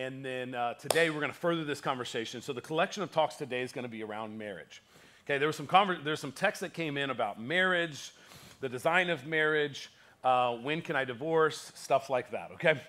And then uh, today we're going to further this conversation. So the collection of talks today is going to be around marriage. Okay, there was some conver- there's some text that came in about marriage, the design of marriage, uh, when can I divorce, stuff like that. Okay,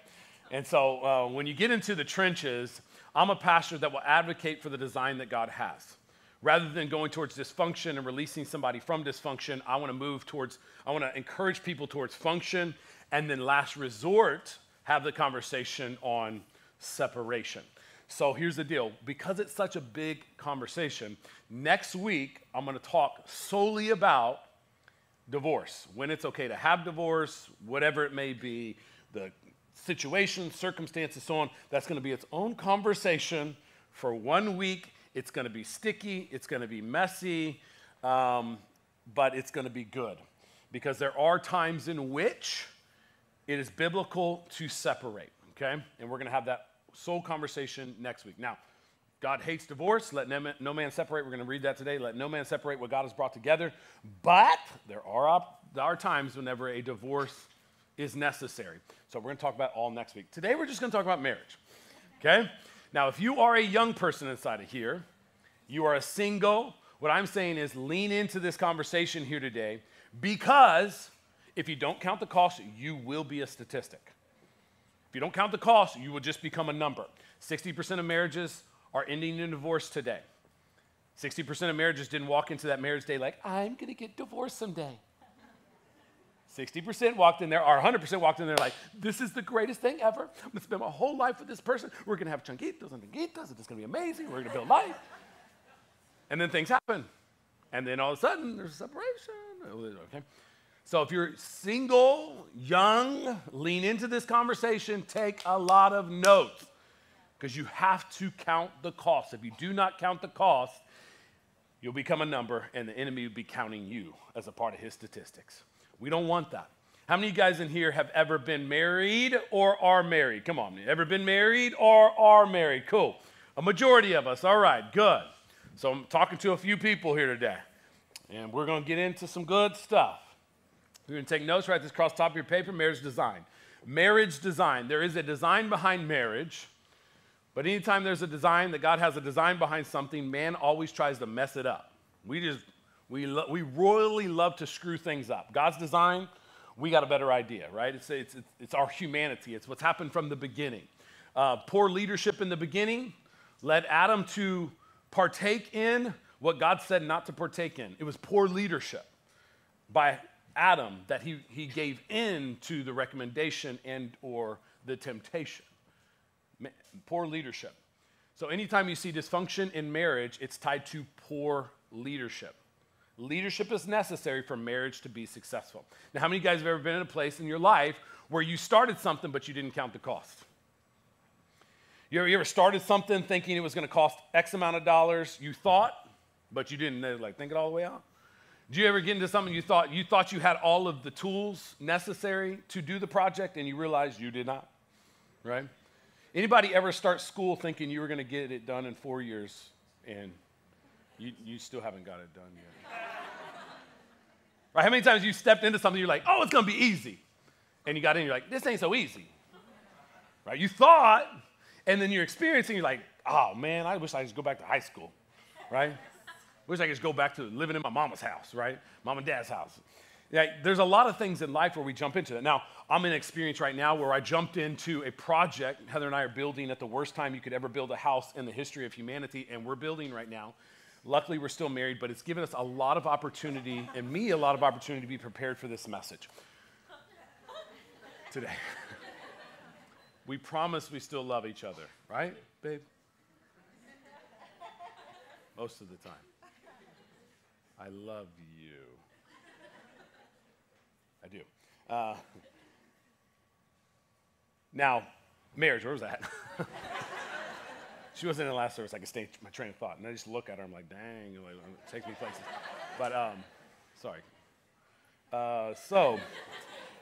and so uh, when you get into the trenches, I'm a pastor that will advocate for the design that God has. Rather than going towards dysfunction and releasing somebody from dysfunction, I want to move towards, I want to encourage people towards function, and then last resort, have the conversation on separation. So here's the deal because it's such a big conversation, next week I'm going to talk solely about divorce, when it's okay to have divorce, whatever it may be, the situation, circumstances, so on. That's going to be its own conversation for one week. It's going to be sticky, it's going to be messy, um, but it's going to be good because there are times in which it is biblical to separate, okay? And we're going to have that sole conversation next week. Now, God hates divorce. Let no man separate. We're going to read that today. Let no man separate what God has brought together. But there are, there are times whenever a divorce is necessary. So we're going to talk about all next week. Today, we're just going to talk about marriage. Okay? Now, if you are a young person inside of here, you are a single, what I'm saying is lean into this conversation here today because if you don't count the cost, you will be a statistic. If you don't count the cost, you will just become a number. 60% of marriages are ending in divorce today. 60% of marriages didn't walk into that marriage day like, I'm going to get divorced someday. 60% walked in there, or 100% walked in there like, this is the greatest thing ever. I'm going to spend my whole life with this person. We're going to have changuitos and tanguitos. It's going to be amazing. We're going to build life. And then things happen. And then all of a sudden, there's a separation. Okay. So if you're single, young, lean into this conversation, take a lot of notes because you have to count the cost. If you do not count the cost, you'll become a number and the enemy will be counting you as a part of his statistics. We don't want that. How many guys in here have ever been married or are married? Come on, ever been married or are married? Cool. A majority of us. All right, good. So I'm talking to a few people here today, and we're going to get into some good stuff. You're going to take notes, write this across top of your paper marriage design. Marriage design. There is a design behind marriage but anytime there's a design, that God has a design behind something, man always tries to mess it up. We just, we, lo- we royally love to screw things up. God's design, we got a better idea, right? It's, it's, it's, it's our humanity, it's what's happened from the beginning. Uh, poor leadership in the beginning led Adam to partake in what God said not to partake in. It was poor leadership by Adam that he, he gave in to the recommendation and or the temptation poor leadership. So, anytime you see dysfunction in marriage, it's tied to poor leadership. Leadership is necessary for marriage to be successful. Now, how many of you guys have ever been in a place in your life where you started something but you didn't count the cost? You ever, you ever started something thinking it was going to cost X amount of dollars? You thought, but you didn't like think it all the way out. Do you ever get into something you thought you thought you had all of the tools necessary to do the project and you realized you did not? Right? Anybody ever start school thinking you were going to get it done in four years and you, you still haven't got it done yet? right? How many times you stepped into something, you're like, oh, it's going to be easy. And you got in, you're like, this ain't so easy. Right? You thought, and then you're experiencing, you're like, oh man, I wish I could go back to high school. Right? Wish I could just go back to living in my mama's house, right? Mom and dad's house. Yeah, there's a lot of things in life where we jump into that. Now, I'm in an experience right now where I jumped into a project. Heather and I are building at the worst time you could ever build a house in the history of humanity, and we're building right now. Luckily, we're still married, but it's given us a lot of opportunity, and me a lot of opportunity to be prepared for this message today. we promise we still love each other, right, babe? Most of the time. I love you. I do. Uh, now, marriage, where was that? she wasn't in the last service. I could stay my train of thought. And I just look at her, I'm like, dang, like, it takes me places. But, um, sorry. Uh, so,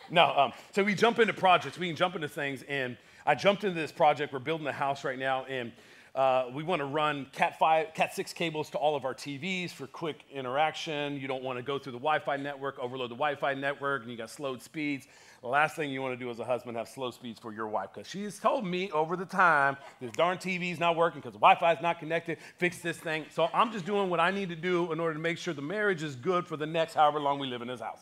no, um, so we jump into projects. We can jump into things. And I jumped into this project. We're building a house right now. And Uh, we want to run Cat 5, Cat 6 cables to all of our TVs for quick interaction. You don't want to go through the Wi Fi network, overload the Wi Fi network, and you got slowed speeds. The last thing you want to do as a husband have slow speeds for your wife because she's told me over the time this darn TV's not working because the Wi Fi is not connected. Fix this thing. So I'm just doing what I need to do in order to make sure the marriage is good for the next however long we live in this house.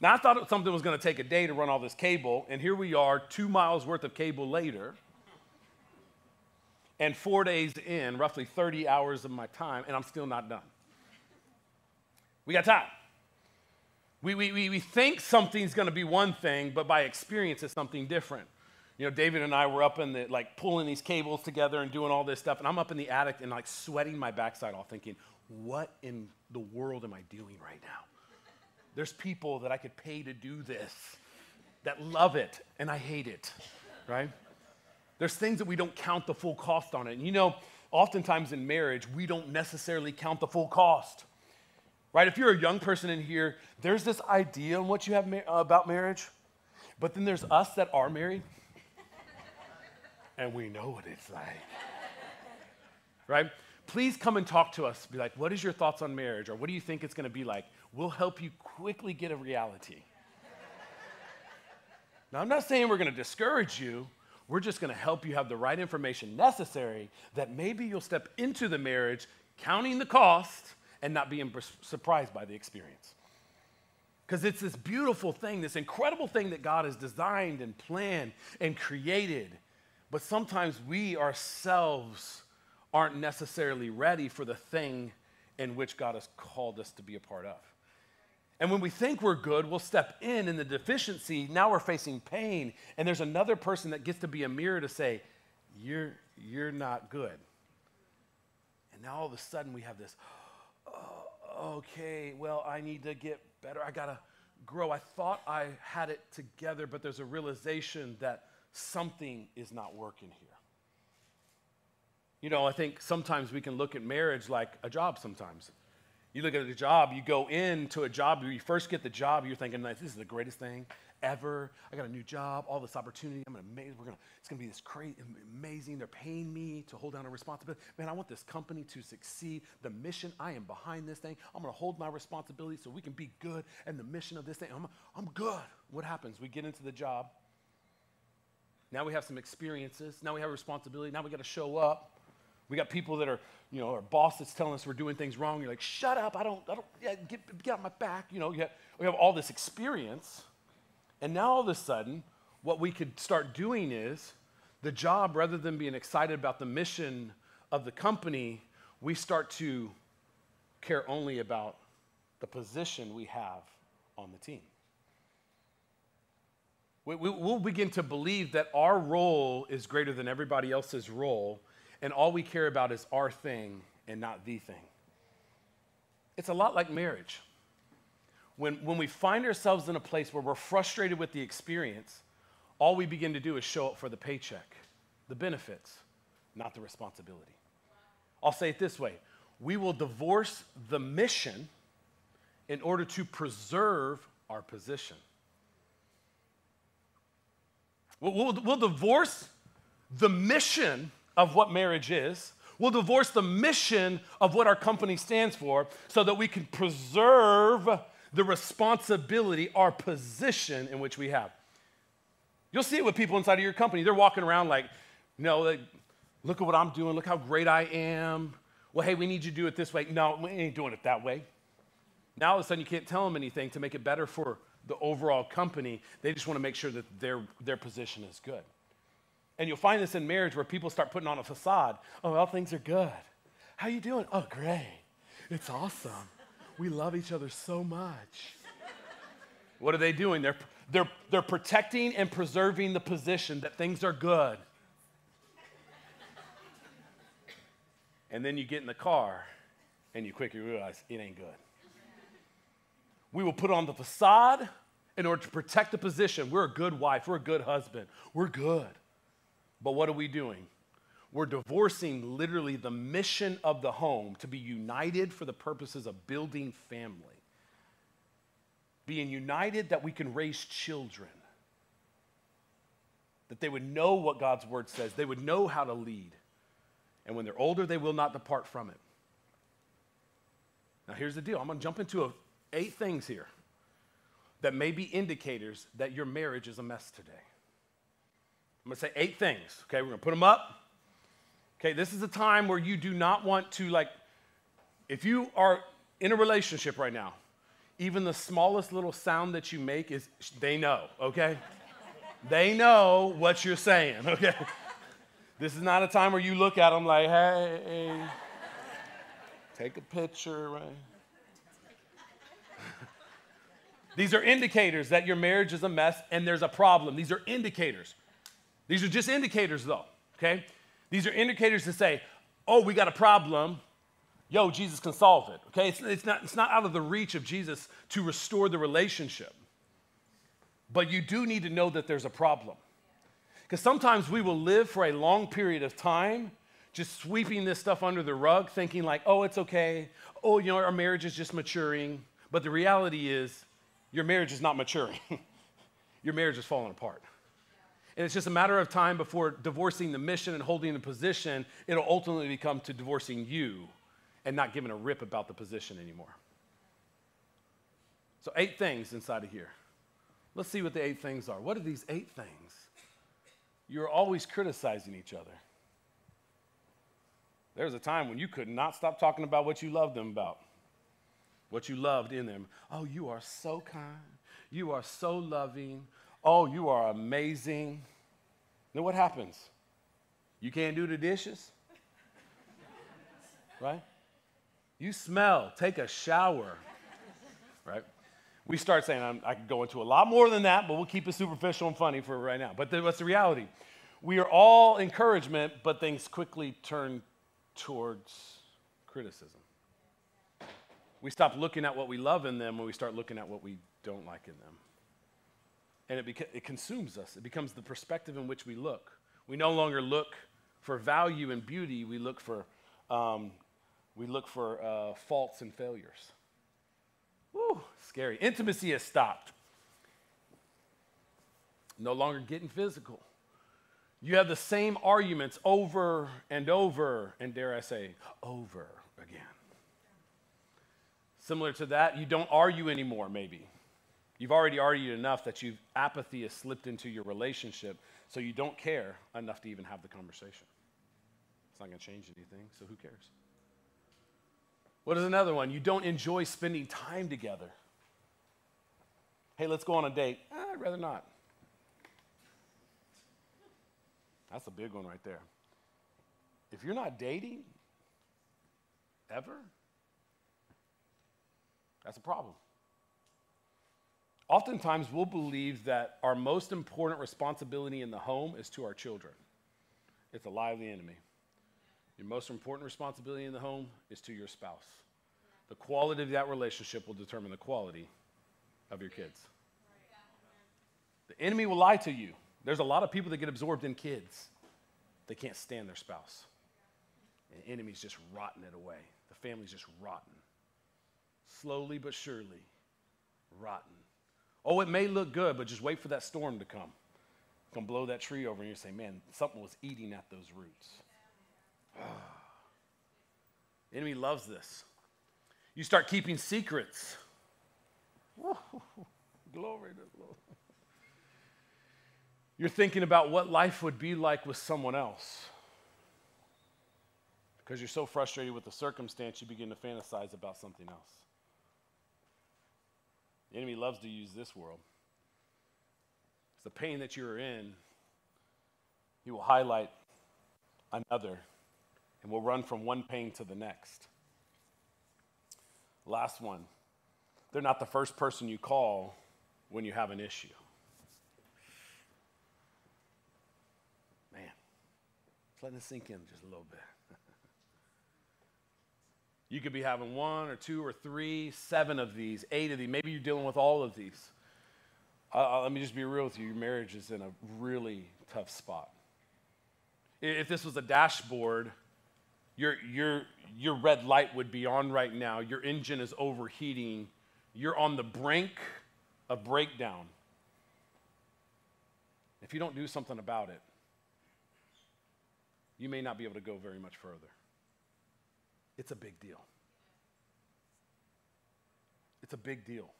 Now, I thought something was going to take a day to run all this cable, and here we are, two miles worth of cable later and four days in, roughly 30 hours of my time, and I'm still not done. We got time. We, we, we, we think something's gonna be one thing, but by experience, it's something different. You know, David and I were up in the, like, pulling these cables together and doing all this stuff, and I'm up in the attic and, like, sweating my backside off, thinking, what in the world am I doing right now? There's people that I could pay to do this that love it, and I hate it, right? There's things that we don't count the full cost on it. And you know, oftentimes in marriage, we don't necessarily count the full cost. Right? If you're a young person in here, there's this idea on what you have ma- uh, about marriage, but then there's us that are married, and we know what it's like. Right? Please come and talk to us. Be like, what is your thoughts on marriage? Or what do you think it's going to be like? We'll help you quickly get a reality. now, I'm not saying we're going to discourage you, we're just going to help you have the right information necessary that maybe you'll step into the marriage counting the cost and not being surprised by the experience. Because it's this beautiful thing, this incredible thing that God has designed and planned and created. But sometimes we ourselves aren't necessarily ready for the thing in which God has called us to be a part of. And when we think we're good, we'll step in in the deficiency. Now we're facing pain. And there's another person that gets to be a mirror to say, You're, you're not good. And now all of a sudden we have this, oh, okay, well, I need to get better. I got to grow. I thought I had it together, but there's a realization that something is not working here. You know, I think sometimes we can look at marriage like a job sometimes. You look at a job, you go into a job, you first get the job, you're thinking, this is the greatest thing ever. I got a new job, all this opportunity. I'm gonna amazing. We're gonna, it's gonna be this crazy, amazing. They're paying me to hold down a responsibility. Man, I want this company to succeed. The mission, I am behind this thing. I'm gonna hold my responsibility so we can be good. And the mission of this thing, I'm, I'm good. What happens? We get into the job. Now we have some experiences. Now we have a responsibility. Now we got to show up. We got people that are, you know, our boss that's telling us we're doing things wrong. You're like, shut up, I don't, I don't, yeah, get, get on my back. You know, we have, we have all this experience. And now all of a sudden, what we could start doing is the job, rather than being excited about the mission of the company, we start to care only about the position we have on the team. We, we, we'll begin to believe that our role is greater than everybody else's role and all we care about is our thing and not the thing. It's a lot like marriage. When, when we find ourselves in a place where we're frustrated with the experience, all we begin to do is show up for the paycheck, the benefits, not the responsibility. I'll say it this way we will divorce the mission in order to preserve our position. We'll, we'll, we'll divorce the mission of what marriage is. We'll divorce the mission of what our company stands for so that we can preserve the responsibility, our position in which we have. You'll see it with people inside of your company. They're walking around like, no, like, look at what I'm doing. Look how great I am. Well, hey, we need you to do it this way. No, we ain't doing it that way. Now all of a sudden you can't tell them anything to make it better for the overall company. They just want to make sure that their, their position is good. And you'll find this in marriage where people start putting on a facade. Oh, well, things are good. How you doing? Oh, great. It's awesome. We love each other so much. What are they doing? They're, they're, they're protecting and preserving the position that things are good. And then you get in the car and you quickly realize it ain't good. We will put on the facade in order to protect the position. We're a good wife, we're a good husband, we're good. But what are we doing? We're divorcing literally the mission of the home to be united for the purposes of building family. Being united that we can raise children, that they would know what God's word says, they would know how to lead. And when they're older, they will not depart from it. Now, here's the deal I'm going to jump into a, eight things here that may be indicators that your marriage is a mess today. I'm going to say eight things, okay? We're going to put them up. Okay, this is a time where you do not want to, like, if you are in a relationship right now, even the smallest little sound that you make is, they know, okay? they know what you're saying, okay? This is not a time where you look at them like, hey, take a picture, right? These are indicators that your marriage is a mess and there's a problem. These are indicators. These are just indicators, though, okay? These are indicators to say, oh, we got a problem. Yo, Jesus can solve it, okay? It's, it's, not, it's not out of the reach of Jesus to restore the relationship. But you do need to know that there's a problem. Because sometimes we will live for a long period of time just sweeping this stuff under the rug, thinking like, oh, it's okay. Oh, you know, our marriage is just maturing. But the reality is, your marriage is not maturing. your marriage is falling apart. And it's just a matter of time before divorcing the mission and holding the position, it'll ultimately become to divorcing you and not giving a rip about the position anymore. So, eight things inside of here. Let's see what the eight things are. What are these eight things? You're always criticizing each other. There was a time when you could not stop talking about what you loved them about, what you loved in them. Oh, you are so kind. You are so loving. Oh, you are amazing. Then what happens? You can't do the dishes? right? You smell. Take a shower. right? We start saying, i could go into a lot more than that, but we'll keep it superficial and funny for right now. But the, what's the reality? We are all encouragement, but things quickly turn towards criticism. We stop looking at what we love in them when we start looking at what we don't like in them. And it, beca- it consumes us. It becomes the perspective in which we look. We no longer look for value and beauty, we look for, um, we look for uh, faults and failures. Woo, scary. Intimacy has stopped. No longer getting physical. You have the same arguments over and over, and dare I say, over again. Similar to that, you don't argue anymore, maybe. You've already argued enough that you've apathy has slipped into your relationship, so you don't care enough to even have the conversation. It's not going to change anything, so who cares? What is another one? You don't enjoy spending time together. Hey, let's go on a date. Eh, I'd rather not. That's a big one right there. If you're not dating ever, that's a problem. Oftentimes, we'll believe that our most important responsibility in the home is to our children. It's a lie of the enemy. Your most important responsibility in the home is to your spouse. The quality of that relationship will determine the quality of your kids. The enemy will lie to you. There's a lot of people that get absorbed in kids. They can't stand their spouse. And the enemy's just rotting it away. The family's just rotten. Slowly but surely, rotten. Oh, it may look good, but just wait for that storm to come. It's going to blow that tree over, and you say, man, something was eating at those roots. the enemy loves this. You start keeping secrets. Glory to the Lord. You're thinking about what life would be like with someone else. Because you're so frustrated with the circumstance, you begin to fantasize about something else. The enemy loves to use this world. It's the pain that you're in. He will highlight another, and will run from one pain to the next. Last one. They're not the first person you call when you have an issue. Man, letting it sink in just a little bit. You could be having one or two or three, seven of these, eight of these. Maybe you're dealing with all of these. Uh, let me just be real with you. Your marriage is in a really tough spot. If this was a dashboard, your, your, your red light would be on right now. Your engine is overheating. You're on the brink of breakdown. If you don't do something about it, you may not be able to go very much further. It's a big deal. It's a big deal.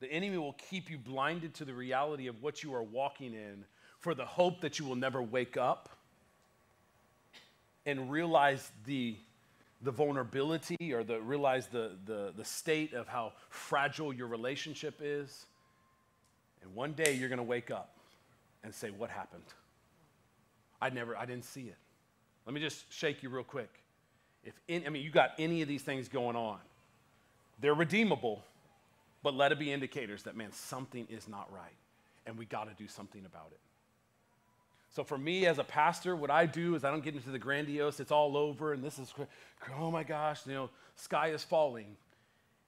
The enemy will keep you blinded to the reality of what you are walking in for the hope that you will never wake up and realize the, the vulnerability or the, realize the, the, the state of how fragile your relationship is. And one day you're going to wake up and say, What happened? I never, I didn't see it. Let me just shake you real quick. If in, I mean, you got any of these things going on, they're redeemable, but let it be indicators that, man, something is not right, and we got to do something about it. So for me as a pastor, what I do is I don't get into the grandiose, it's all over, and this is, oh my gosh, you know, sky is falling.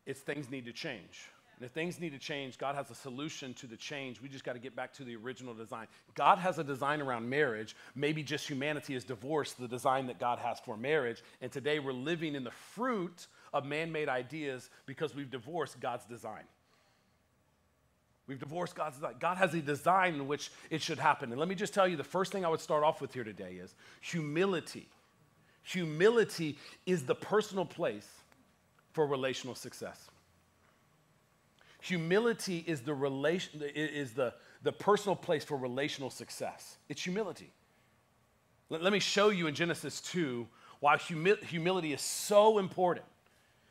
It's things need to change. And if things need to change, God has a solution to the change. We just got to get back to the original design. God has a design around marriage. Maybe just humanity has divorced the design that God has for marriage. And today we're living in the fruit of man made ideas because we've divorced God's design. We've divorced God's design. God has a design in which it should happen. And let me just tell you the first thing I would start off with here today is humility. Humility is the personal place for relational success. Humility is the relation is the, the personal place for relational success. It's humility. Let, let me show you in Genesis 2 why humi- humility is so important.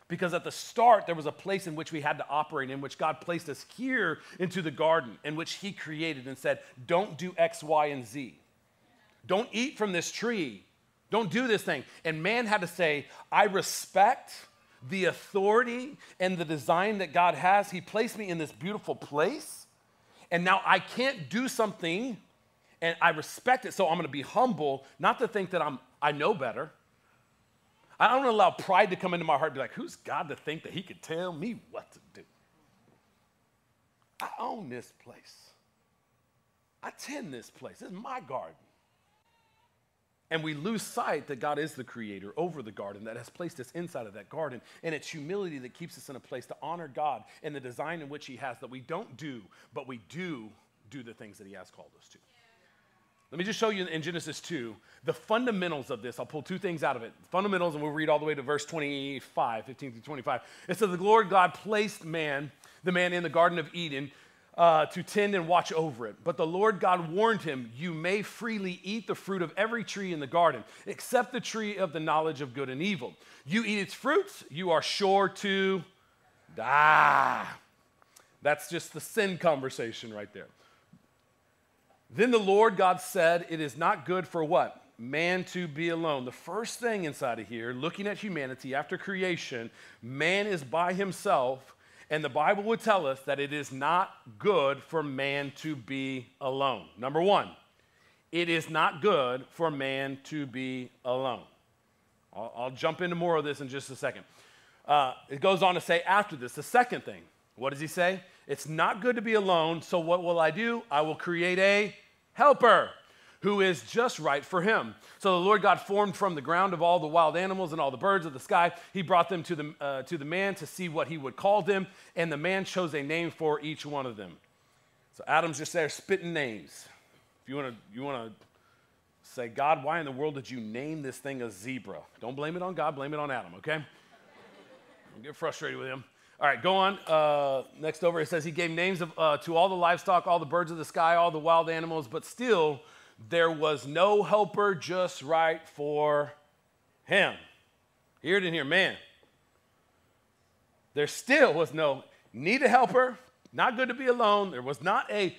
Because at the start, there was a place in which we had to operate, in which God placed us here into the garden, in which He created and said, Don't do X, Y, and Z. Don't eat from this tree. Don't do this thing. And man had to say, I respect the authority and the design that God has. He placed me in this beautiful place. And now I can't do something and I respect it, so I'm gonna be humble, not to think that I'm I know better. I don't allow pride to come into my heart and be like, who's God to think that he could tell me what to do? I own this place. I tend this place. This is my garden. And we lose sight that God is the creator over the garden that has placed us inside of that garden. And it's humility that keeps us in a place to honor God and the design in which He has that we don't do, but we do do the things that He has called us to. Let me just show you in Genesis 2 the fundamentals of this. I'll pull two things out of it. Fundamentals, and we'll read all the way to verse 25, 15 through 25. It says, The Lord God placed man, the man in the Garden of Eden, uh, to tend and watch over it. But the Lord God warned him, You may freely eat the fruit of every tree in the garden, except the tree of the knowledge of good and evil. You eat its fruits, you are sure to die. That's just the sin conversation right there. Then the Lord God said, It is not good for what? Man to be alone. The first thing inside of here, looking at humanity after creation, man is by himself and the Bible would tell us that it is not good for man to be alone. Number one, it is not good for man to be alone. I'll, I'll jump into more of this in just a second. Uh, it goes on to say after this, the second thing, what does he say? It's not good to be alone, so what will I do? I will create a helper who is just right for him. So the Lord God formed from the ground of all the wild animals and all the birds of the sky. He brought them to the, uh, to the man to see what he would call them, and the man chose a name for each one of them. So Adam's just there spitting names. If you want to, you want to say, God, why in the world did you name this thing a zebra? Don't blame it on God, blame it on Adam, okay? Don't get frustrated with him. All right, go on. Uh, next over, it says he gave names of, uh, to all the livestock, all the birds of the sky, all the wild animals, but still there was no helper just right for him. Hear it in here, man. There still was no need a helper, not good to be alone. There was not a,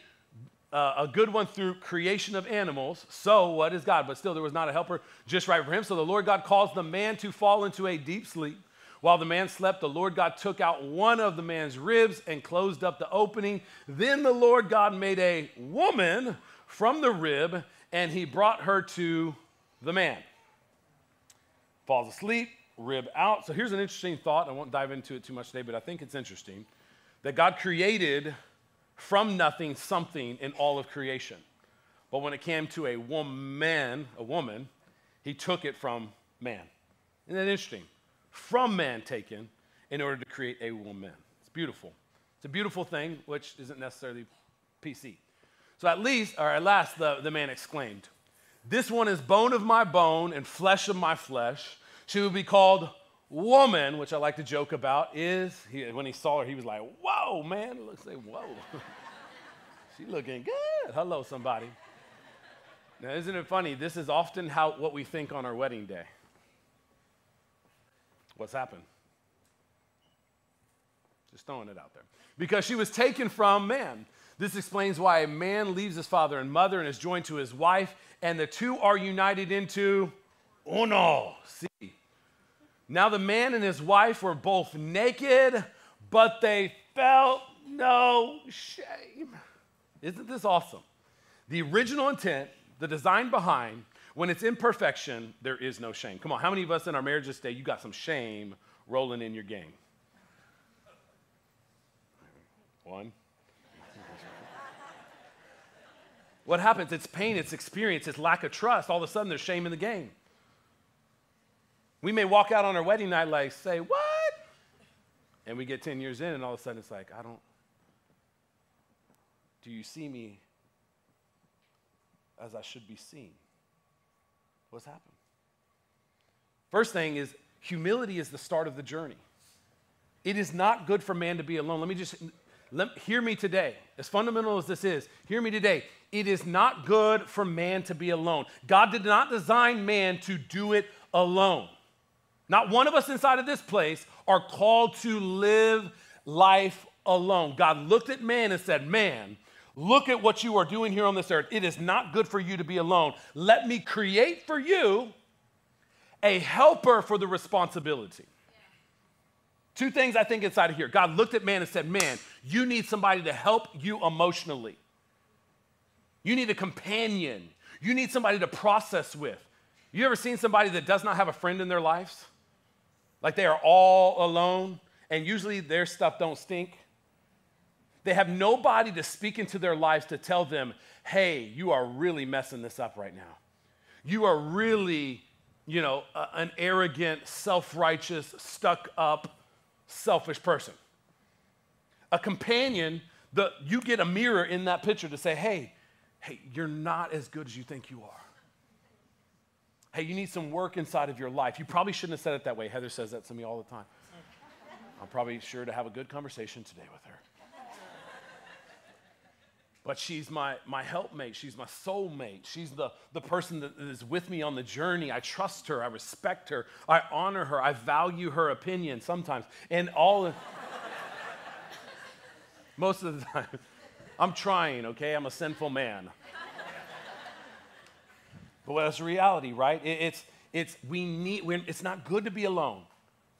uh, a good one through creation of animals. So, what is God? But still, there was not a helper just right for him. So, the Lord God caused the man to fall into a deep sleep. While the man slept, the Lord God took out one of the man's ribs and closed up the opening. Then the Lord God made a woman from the rib, and he brought her to the man. Falls asleep, rib out. So here's an interesting thought. I won't dive into it too much today, but I think it's interesting that God created from nothing something in all of creation. But when it came to a woman, a woman, he took it from man. Isn't that interesting? From man taken in order to create a woman. It's beautiful. It's a beautiful thing, which isn't necessarily PC. So at least, or at last, the, the man exclaimed, This one is bone of my bone and flesh of my flesh. She would be called woman, which I like to joke about, is he, when he saw her, he was like, Whoa, man. Let's say, Whoa. she looking good. Hello, somebody. Now, isn't it funny? This is often how what we think on our wedding day. What's happened? Just throwing it out there. Because she was taken from man. This explains why a man leaves his father and mother and is joined to his wife, and the two are united into uno. See? Now the man and his wife were both naked, but they felt no shame. Isn't this awesome? The original intent, the design behind, when it's imperfection, there is no shame. Come on, how many of us in our marriages today, you got some shame rolling in your game? One. What happens? It's pain, it's experience, it's lack of trust. All of a sudden, there's shame in the game. We may walk out on our wedding night like, say, what? And we get 10 years in, and all of a sudden it's like, I don't, do you see me as I should be seen? What's happened? First thing is, humility is the start of the journey. It is not good for man to be alone. Let me just let, hear me today. As fundamental as this is, hear me today. It is not good for man to be alone. God did not design man to do it alone. Not one of us inside of this place are called to live life alone. God looked at man and said, Man, look at what you are doing here on this earth. It is not good for you to be alone. Let me create for you a helper for the responsibility. Two things I think inside of here. God looked at man and said, Man, you need somebody to help you emotionally. You need a companion. You need somebody to process with. You ever seen somebody that does not have a friend in their lives? Like they are all alone, and usually their stuff don't stink. They have nobody to speak into their lives to tell them, hey, you are really messing this up right now. You are really, you know, a, an arrogant, self righteous, stuck up, selfish person. A companion, the, you get a mirror in that picture to say, hey, hey, you're not as good as you think you are hey, you need some work inside of your life. You probably shouldn't have said it that way. Heather says that to me all the time. I'm probably sure to have a good conversation today with her. But she's my, my helpmate. She's my soulmate. She's the, the person that is with me on the journey. I trust her. I respect her. I honor her. I value her opinion sometimes. And all, most of the time, I'm trying, okay? I'm a sinful man. But that's reality, right? it's, it's, we need, it's not good to be alone.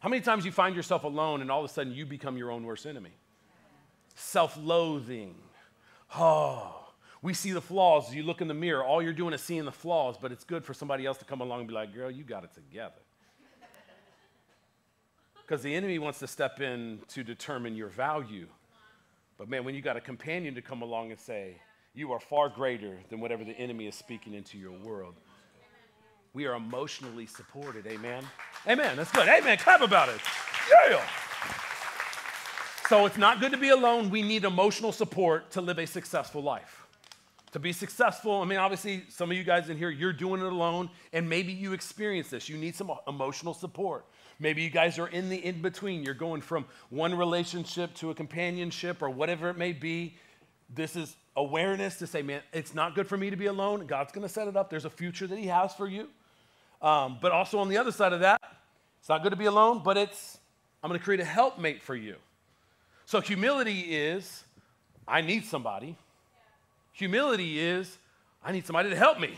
How many times you find yourself alone and all of a sudden you become your own worst enemy? Self loathing. Oh, we see the flaws. You look in the mirror, all you're doing is seeing the flaws, but it's good for somebody else to come along and be like, girl, you got it together. Because the enemy wants to step in to determine your value. But man, when you got a companion to come along and say, you are far greater than whatever the enemy is speaking into your world. We are emotionally supported. Amen. Amen. That's good. Amen. Clap about it. Yeah. So it's not good to be alone. We need emotional support to live a successful life. To be successful, I mean, obviously, some of you guys in here, you're doing it alone, and maybe you experience this. You need some emotional support. Maybe you guys are in the in between. You're going from one relationship to a companionship or whatever it may be. This is awareness to say, man, it's not good for me to be alone. God's going to set it up. There's a future that He has for you. Um, but also on the other side of that, it's not good to be alone, but it's, I'm going to create a helpmate for you. So humility is, I need somebody. Humility is, I need somebody to help me.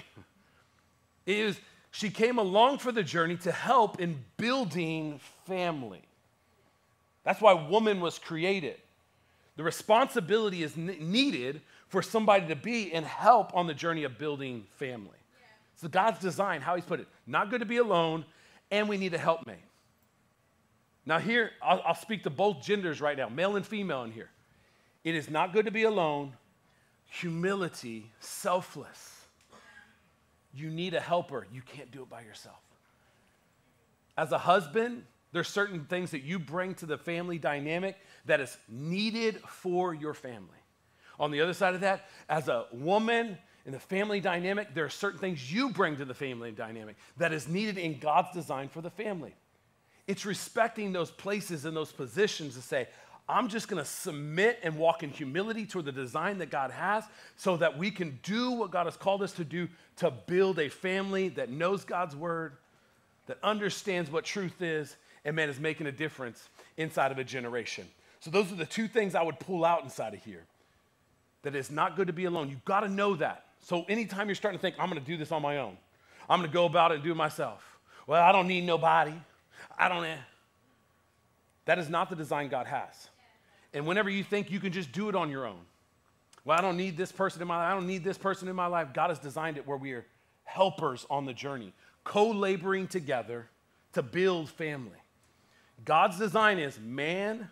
It is, she came along for the journey to help in building family. That's why woman was created. The responsibility is needed for somebody to be and help on the journey of building family. Yeah. So God's design, how He's put it, not good to be alone, and we need a helpmate. Now, here, I'll, I'll speak to both genders right now, male and female in here. It is not good to be alone. Humility, selfless. You need a helper. You can't do it by yourself. As a husband, there's certain things that you bring to the family dynamic that is needed for your family. On the other side of that, as a woman, in the family dynamic, there are certain things you bring to the family dynamic that is needed in God's design for the family. It's respecting those places and those positions to say, I'm just gonna submit and walk in humility toward the design that God has so that we can do what God has called us to do to build a family that knows God's word, that understands what truth is, and man is making a difference inside of a generation. So, those are the two things I would pull out inside of here that it's not good to be alone. You've gotta know that. So, anytime you're starting to think, I'm gonna do this on my own, I'm gonna go about it and do it myself. Well, I don't need nobody. I don't. That is not the design God has. And whenever you think you can just do it on your own, well, I don't need this person in my life, I don't need this person in my life, God has designed it where we are helpers on the journey, co laboring together to build family. God's design is man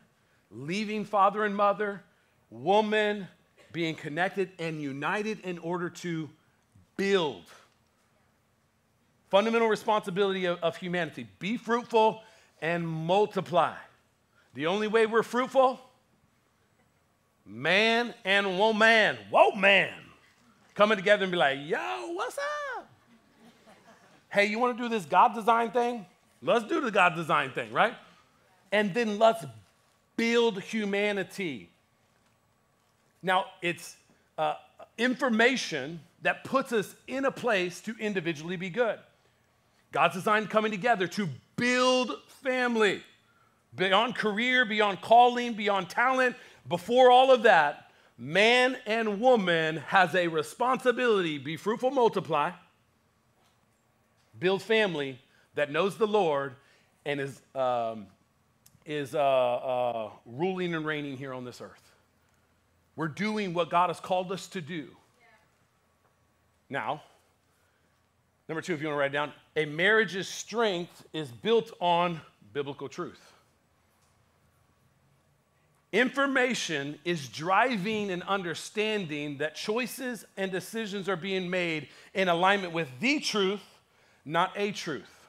leaving father and mother, woman being connected and united in order to build. Fundamental responsibility of, of humanity be fruitful and multiply. The only way we're fruitful man and woman, whoa man, coming together and be like, yo, what's up? hey, you want to do this God design thing? Let's do the God design thing, right? And then let's build humanity. Now, it's uh, information that puts us in a place to individually be good. God's designed coming together to build family beyond career, beyond calling, beyond talent, before all of that, man and woman has a responsibility be fruitful, multiply, build family that knows the Lord and is, um, is uh, uh, ruling and reigning here on this earth. We're doing what God has called us to do. Now, number two, if you want to write down, a marriage's strength is built on biblical truth. Information is driving an understanding that choices and decisions are being made in alignment with the truth, not a truth.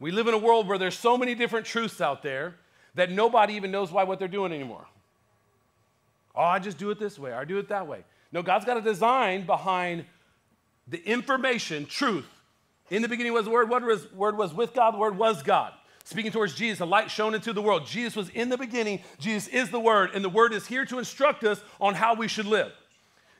We live in a world where there's so many different truths out there that nobody even knows why what they're doing anymore. Oh, I just do it this way, or I do it that way. No, God's got a design behind the information, truth. In the beginning was the Word, Word was, word was with God, the Word was God. Speaking towards Jesus, a light shone into the world. Jesus was in the beginning. Jesus is the Word, and the Word is here to instruct us on how we should live.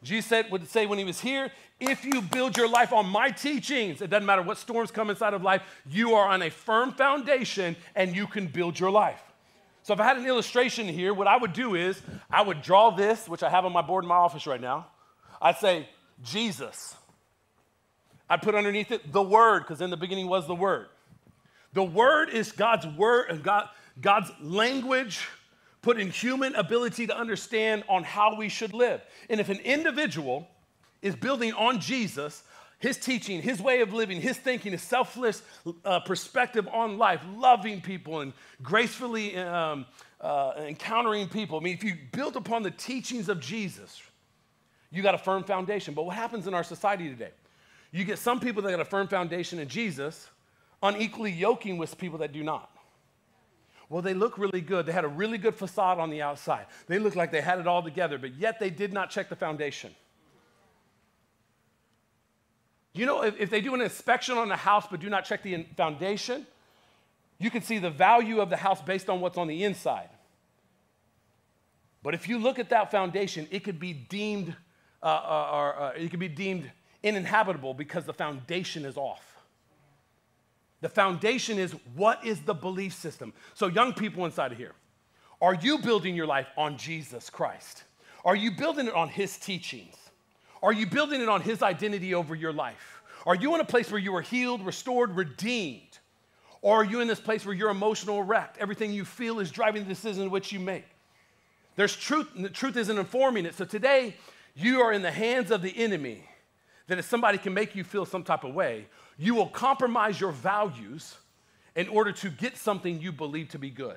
Jesus said, would say when he was here, if you build your life on my teachings, it doesn't matter what storms come inside of life, you are on a firm foundation and you can build your life. So if I had an illustration here, what I would do is I would draw this, which I have on my board in my office right now. I'd say, Jesus. I'd put underneath it the Word, because in the beginning was the Word. The word is God's word and God, God's language put in human ability to understand on how we should live. And if an individual is building on Jesus, his teaching, his way of living, his thinking, his selfless uh, perspective on life, loving people and gracefully um, uh, encountering people. I mean, if you build upon the teachings of Jesus, you got a firm foundation. But what happens in our society today? You get some people that got a firm foundation in Jesus, unequally yoking with people that do not. Well, they look really good. They had a really good facade on the outside. They looked like they had it all together, but yet they did not check the foundation. You know, if, if they do an inspection on a house but do not check the foundation, you can see the value of the house based on what's on the inside. But if you look at that foundation, it could be deemed, uh, uh, or, uh, it could be deemed uninhabitable because the foundation is off. The foundation is what is the belief system? So, young people inside of here, are you building your life on Jesus Christ? Are you building it on His teachings? Are you building it on His identity over your life? Are you in a place where you are healed, restored, redeemed? Or are you in this place where you're emotional wrecked? Everything you feel is driving the decision which you make. There's truth, and the truth isn't informing it. So today, you are in the hands of the enemy that if somebody can make you feel some type of way, you will compromise your values in order to get something you believe to be good.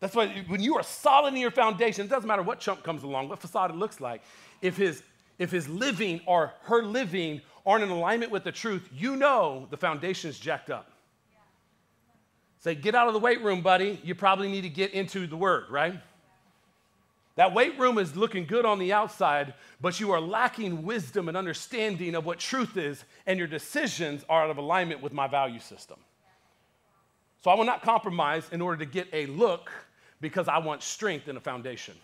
That's why when you are solid in your foundation, it doesn't matter what chump comes along, what facade it looks like. If his, if his living or her living aren't in alignment with the truth, you know the foundation is jacked up. Say, get out of the weight room, buddy. You probably need to get into the word, right? That weight room is looking good on the outside, but you are lacking wisdom and understanding of what truth is, and your decisions are out of alignment with my value system. So I will not compromise in order to get a look because I want strength in a foundation.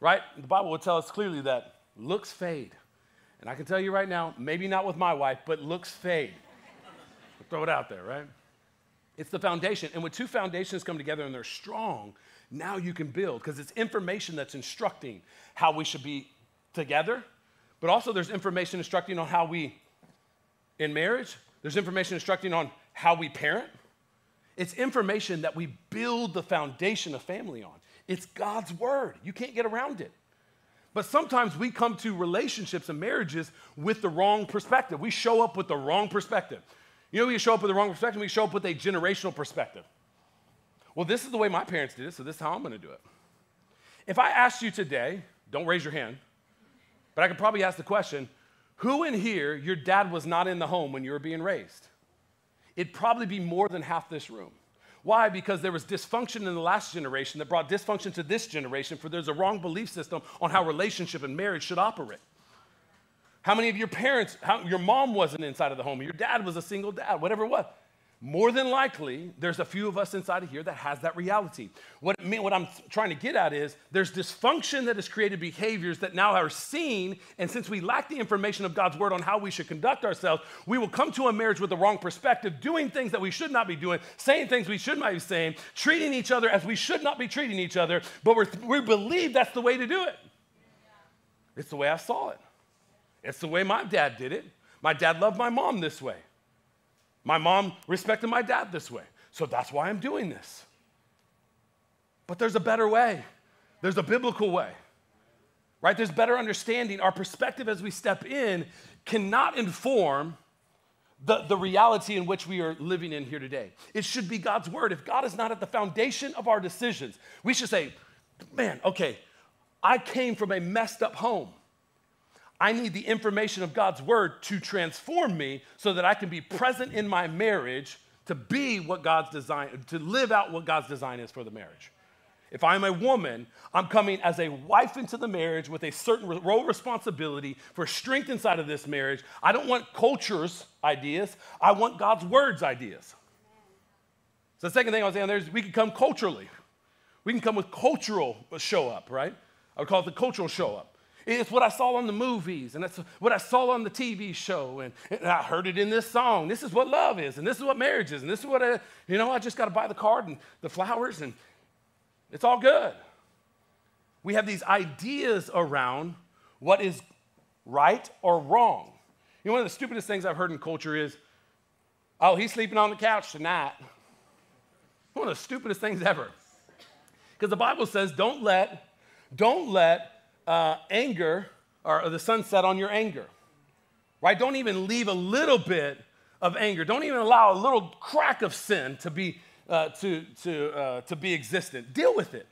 Right? The Bible will tell us clearly that looks fade. And I can tell you right now, maybe not with my wife, but looks fade. throw it out there, right? It's the foundation. And when two foundations come together and they're strong, now you can build because it's information that's instructing how we should be together, but also there's information instructing on how we, in marriage, there's information instructing on how we parent. It's information that we build the foundation of family on. It's God's word. You can't get around it. But sometimes we come to relationships and marriages with the wrong perspective. We show up with the wrong perspective. You know, we show up with the wrong perspective, we show up with a generational perspective. Well, this is the way my parents did it, so this is how I'm gonna do it. If I asked you today, don't raise your hand, but I could probably ask the question who in here, your dad was not in the home when you were being raised? It'd probably be more than half this room. Why? Because there was dysfunction in the last generation that brought dysfunction to this generation, for there's a wrong belief system on how relationship and marriage should operate. How many of your parents, how, your mom wasn't inside of the home, your dad was a single dad, whatever it was? More than likely, there's a few of us inside of here that has that reality. What, mean, what I'm trying to get at is there's dysfunction that has created behaviors that now are seen, and since we lack the information of God's word on how we should conduct ourselves, we will come to a marriage with the wrong perspective, doing things that we should not be doing, saying things we should not be saying, treating each other as we should not be treating each other, but we believe that's the way to do it. It's the way I saw it. It's the way my dad did it. My dad loved my mom this way. My mom respected my dad this way. So that's why I'm doing this. But there's a better way, there's a biblical way, right? There's better understanding. Our perspective as we step in cannot inform the, the reality in which we are living in here today. It should be God's word. If God is not at the foundation of our decisions, we should say, man, okay, I came from a messed up home. I need the information of God's word to transform me so that I can be present in my marriage to be what God's design, to live out what God's design is for the marriage. If I'm a woman, I'm coming as a wife into the marriage with a certain role responsibility for strength inside of this marriage. I don't want culture's ideas, I want God's word's ideas. So the second thing I was saying there is we can come culturally. We can come with cultural show up, right? I would call it the cultural show up. It's what I saw on the movies, and that's what I saw on the TV show, and, and, I heard it in this song. This is what love is, and this is what marriage is, and this is what I, you know, I just got to buy the card and the flowers, and it's all good. We have these ideas around what is right or wrong. You know, one of the stupidest things I've heard in culture is, oh, he's sleeping on the couch tonight. One of the stupidest things ever. Because the Bible says, don't let, don't let uh, anger or the sunset on your anger, right? Don't even leave a little bit of anger. Don't even allow a little crack of sin to be, uh, to, to, uh, to be existent. Deal with it,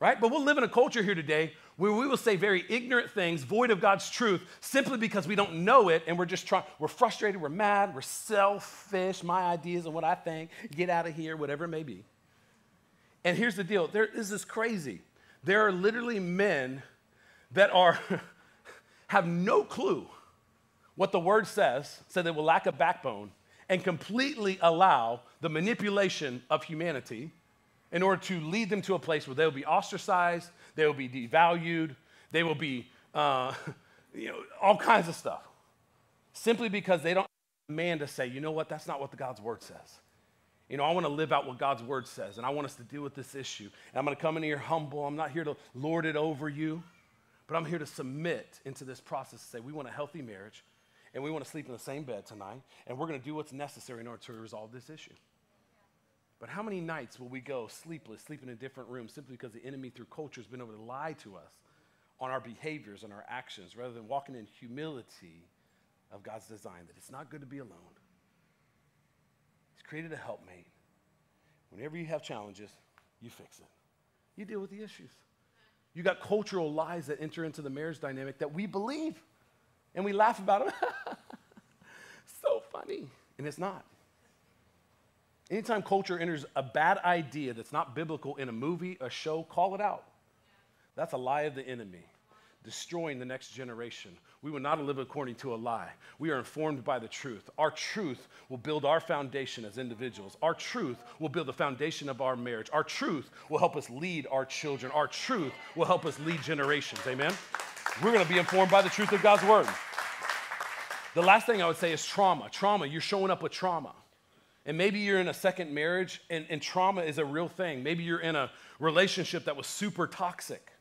right? But we'll live in a culture here today where we will say very ignorant things, void of God's truth, simply because we don't know it and we're just trying, we're frustrated, we're mad, we're selfish, my ideas and what I think, get out of here, whatever it may be. And here's the deal there is this crazy. There are literally men that are have no clue what the word says, so they will lack a backbone and completely allow the manipulation of humanity in order to lead them to a place where they will be ostracized, they will be devalued, they will be, uh, you know, all kinds of stuff. Simply because they don't man to say, you know what, that's not what the God's word says. You know, I want to live out what God's word says, and I want us to deal with this issue. And I'm going to come in here humble. I'm not here to lord it over you, but I'm here to submit into this process to say we want a healthy marriage, and we want to sleep in the same bed tonight, and we're going to do what's necessary in order to resolve this issue. But how many nights will we go sleepless, sleeping in different rooms, simply because the enemy through culture has been able to lie to us on our behaviors and our actions rather than walking in humility of God's design, that it's not good to be alone created a helpmate. Whenever you have challenges, you fix it. You deal with the issues. You got cultural lies that enter into the marriage dynamic that we believe and we laugh about them. so funny. And it's not. Anytime culture enters a bad idea that's not biblical in a movie, a show, call it out. That's a lie of the enemy, destroying the next generation. We will not live according to a lie. We are informed by the truth. Our truth will build our foundation as individuals. Our truth will build the foundation of our marriage. Our truth will help us lead our children. Our truth will help us lead generations. Amen? We're going to be informed by the truth of God's word. The last thing I would say is trauma. Trauma, you're showing up with trauma. And maybe you're in a second marriage and, and trauma is a real thing. Maybe you're in a relationship that was super toxic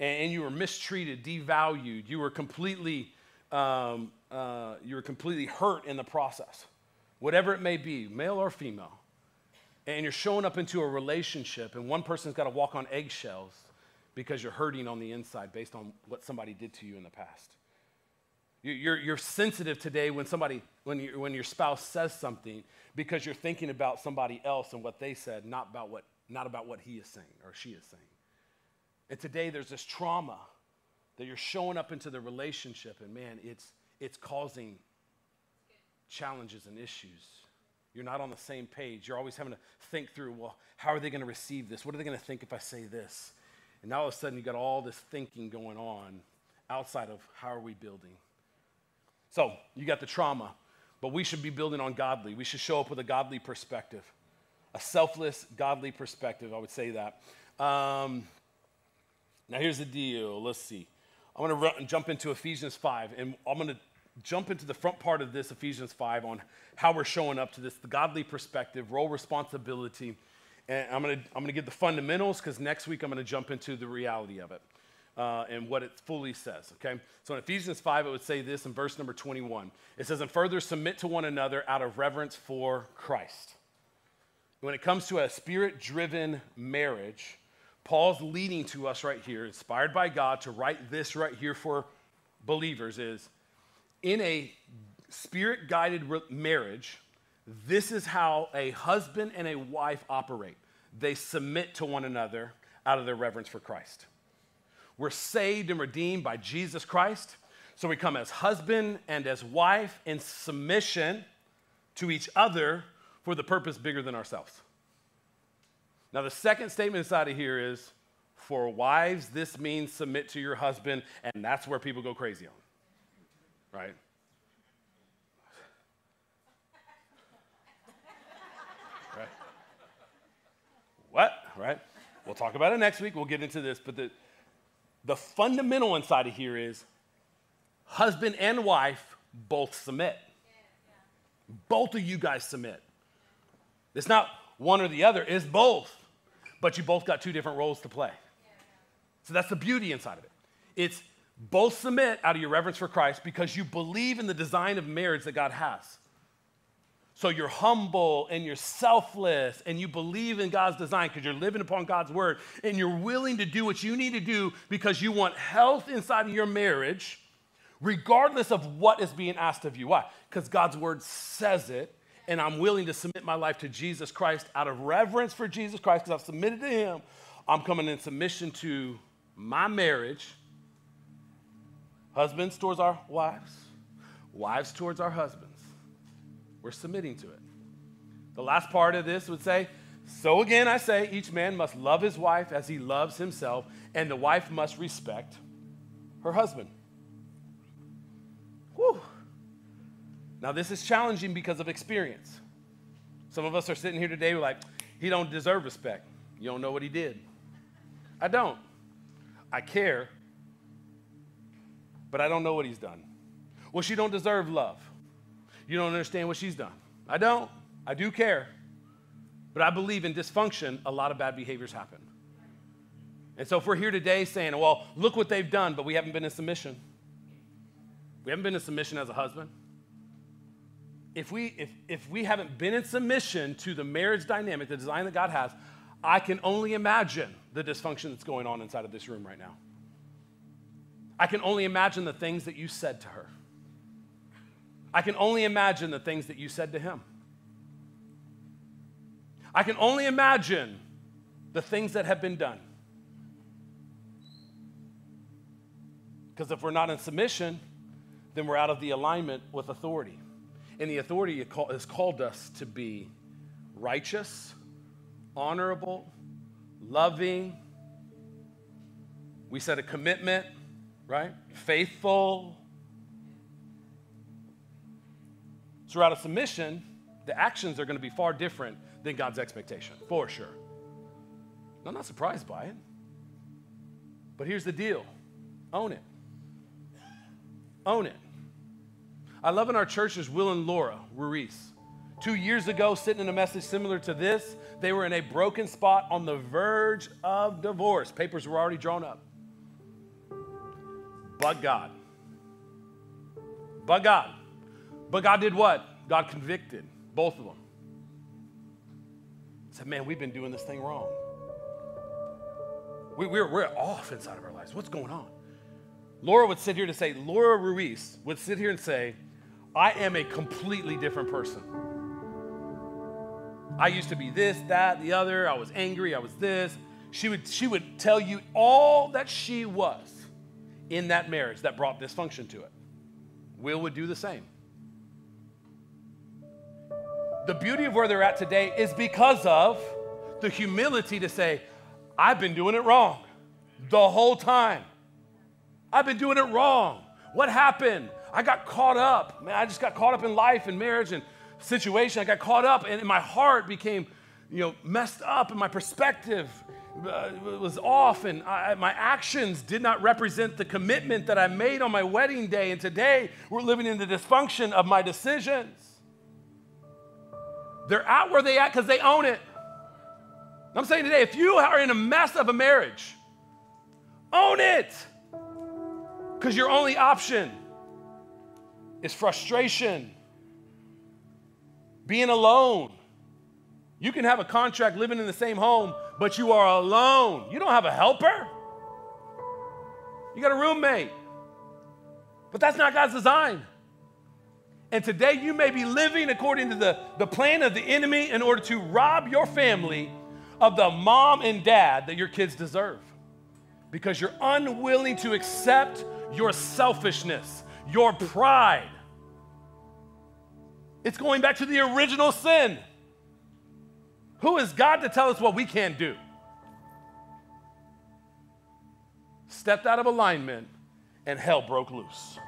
and, you were mistreated, devalued. You were completely, um, uh, you were completely hurt in the process, whatever it may be, male or female. And you're showing up into a relationship, and one person's got to walk on eggshells because you're hurting on the inside based on what somebody did to you in the past. You're, you're sensitive today when somebody, when, you, when your spouse says something because you're thinking about somebody else and what they said, not about what, not about what he is saying or she is saying. And today there's this trauma that you're showing up into the relationship, and man, it's, it's causing challenges and issues. You're not on the same page. You're always having to think through, well, how are they going to receive this? What are they going to think if I say this? And now all of a sudden, you got all this thinking going on outside of how are we building. So you got the trauma, but we should be building on godly. We should show up with a godly perspective, a selfless, godly perspective. I would say that. Um, now, here's the deal. Let's see. I'm going to jump into Ephesians 5, and I'm going to jump into the front part of this, Ephesians 5, on how we're showing up to this, godly perspective, role responsibility. And I'm going to, I'm going to give the fundamentals because next week I'm going to jump into the reality of it uh, and what it fully says, okay? So in Ephesians 5, it would say this in verse number 21. It says, And further submit to one another out of reverence for Christ. When it comes to a spirit driven marriage, Paul's leading to us right here, inspired by God to write this right here for believers is in a spirit guided marriage, this is how a husband and a wife operate. They submit to one another out of their reverence for Christ. We're saved and redeemed by Jesus Christ. So we come as husband and as wife in submission to each other for the purpose bigger than ourselves. Now, the second statement inside of here is for wives, this means submit to your husband, and that's where people go crazy on. Right? right? What? Right? We'll talk about it next week. We'll get into this. But the, the fundamental inside of here is husband and wife both submit. Both of you guys submit. It's not one or the other, it's both but you both got two different roles to play. So that's the beauty inside of it. It's both submit out of your reverence for Christ because you believe in the design of marriage that God has. So you're humble and you're selfless and you believe in God's design because you're living upon God's word and you're willing to do what you need to do because you want health inside of your marriage, regardless of what is being asked of you. Why? Because God's word says it and I'm willing to submit my life to Jesus Christ out of reverence for Jesus Christ because I've submitted to Him, I'm coming in submission to my marriage. Husbands towards our wives, wives towards our husbands. We're submitting to it. The last part of this would say, So again, I say, each man must love his wife as he loves himself, and the wife must respect her husband. Whew. Now, this is challenging because of experience. Some of us are sitting here today, we're like, he don't deserve respect. You don't know what he did. I don't. I care, but I don't know what he's done. Well, she don't deserve love. You don't understand what she's done. I don't. I do care. But I believe in dysfunction, a lot of bad behaviors happen. And so if we're here today saying, well, look what they've done, but we haven't been in submission. We haven't been in submission as a husband if we, if, if we haven't been in submission to the marriage dynamic, the design that God has, I can only imagine the dysfunction that's going on inside of this room right now. I can only imagine the things that you said to her. I can only imagine the things that you said to him. I can only imagine the things that have been done. Because if we're not in submission, then we're out of the alignment with authority. And the authority has called us to be righteous, honorable, loving, We said a commitment, right? Faithful. Throughout a submission, the actions are going to be far different than God's expectation, for sure. I'm not surprised by it. But here's the deal own it. Own it. I love in our church is Will and Laura Ruiz. Two years ago, sitting in a message similar to this, they were in a broken spot on the verge of divorce. Papers were already drawn up. But God. But God. But God did what? God convicted both of them. Said, man, we've been doing this thing wrong. We, we're, we're off inside of our lives. What's going on? Laura would sit here to say, Laura Ruiz would sit here and say, I am a completely different person. I used to be this, that, the other. I was angry. I was this. She would, she would tell you all that she was in that marriage that brought dysfunction to it. Will would do the same. The beauty of where they're at today is because of the humility to say, I've been doing it wrong the whole time. I've been doing it wrong. What happened? I got caught up. Man, I just got caught up in life and marriage and situation. I got caught up and my heart became, you know, messed up and my perspective uh, was off and I, my actions did not represent the commitment that I made on my wedding day. And today we're living in the dysfunction of my decisions. They're out where they at because they own it. I'm saying today, if you are in a mess of a marriage, own it. Because your only option is frustration, being alone. You can have a contract living in the same home, but you are alone. You don't have a helper. You got a roommate. But that's not God's design. And today you may be living according to the, the plan of the enemy in order to rob your family of the mom and dad that your kids deserve because you're unwilling to accept your selfishness, your pride. It's going back to the original sin. Who is God to tell us what we can't do? Stepped out of alignment and hell broke loose.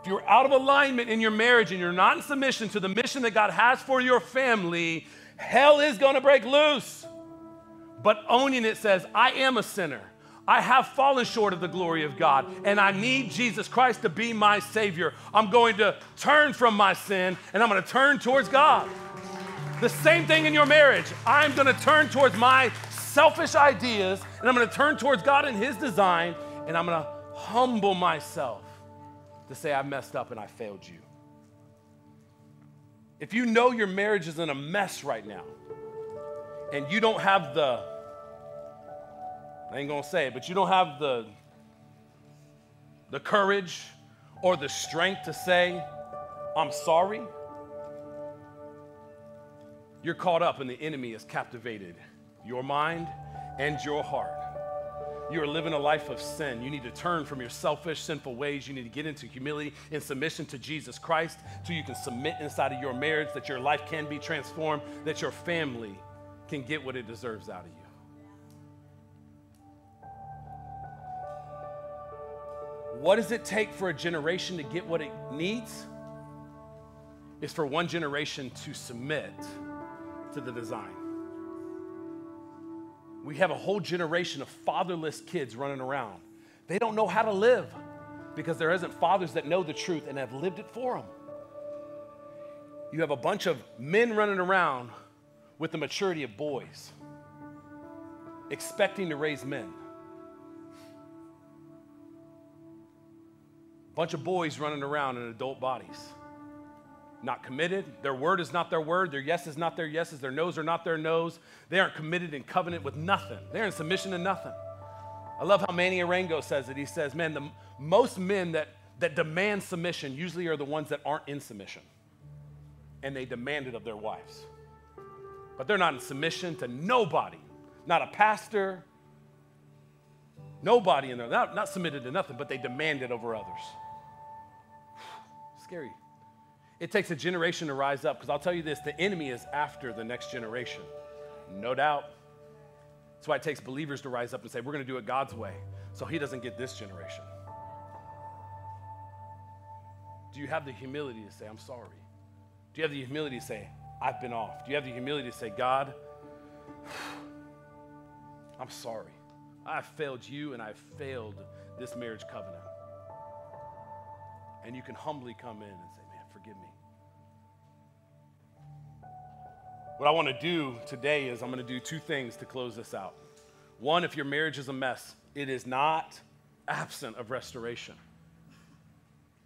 If you're out of alignment in your marriage and you're not in submission to the mission that God has for your family, hell is going to break loose. But owning it says, I am a sinner. I have fallen short of the glory of God, and I need Jesus Christ to be my Savior. I'm going to turn from my sin and I'm going to turn towards God. The same thing in your marriage. I'm going to turn towards my selfish ideas and I'm going to turn towards God and His design, and I'm going to humble myself to say, I messed up and I failed you. If you know your marriage is in a mess right now, and you don't have the, I ain't gonna say it, but you don't have the, the courage or the strength to say, I'm sorry, you're caught up and the enemy has captivated your mind and your heart. You are living a life of sin. You need to turn from your selfish, sinful ways. You need to get into humility and submission to Jesus Christ so you can submit inside of your marriage, that your life can be transformed, that your family can get what it deserves out of you. What does it take for a generation to get what it needs? Is for one generation to submit to the design. We have a whole generation of fatherless kids running around. They don't know how to live because there isn't fathers that know the truth and have lived it for them. You have a bunch of men running around with the maturity of boys, expecting to raise men. Bunch of boys running around in adult bodies, not committed. Their word is not their word. Their yes is not their yeses. Their no's are not their no's. They aren't committed in covenant with nothing. They're in submission to nothing. I love how Manny Arango says it. He says, Man, the most men that, that demand submission usually are the ones that aren't in submission. And they demand it of their wives but they're not in submission to nobody, not a pastor, nobody in there, not, not submitted to nothing, but they demand it over others. Scary. It takes a generation to rise up because I'll tell you this the enemy is after the next generation. No doubt. That's why it takes believers to rise up and say, we're going to do it God's way so he doesn't get this generation. Do you have the humility to say, I'm sorry? Do you have the humility to say, I've been off? Do you have the humility to say, God, I'm sorry. I've failed you and I've failed this marriage covenant. And you can humbly come in and say, Man, forgive me. What I want to do today is I'm going to do two things to close this out. One, if your marriage is a mess, it is not absent of restoration.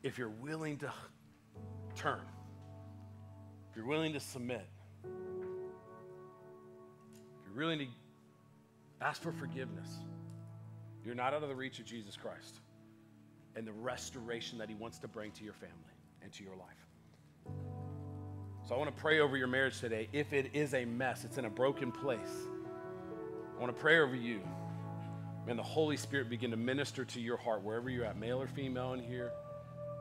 If you're willing to turn, if you're willing to submit, if you're willing to ask for forgiveness, you're not out of the reach of Jesus Christ and the restoration that He wants to bring to your family and to your life. So I want to pray over your marriage today. If it is a mess, it's in a broken place. I want to pray over you. May the Holy Spirit begin to minister to your heart, wherever you're at, male or female in here.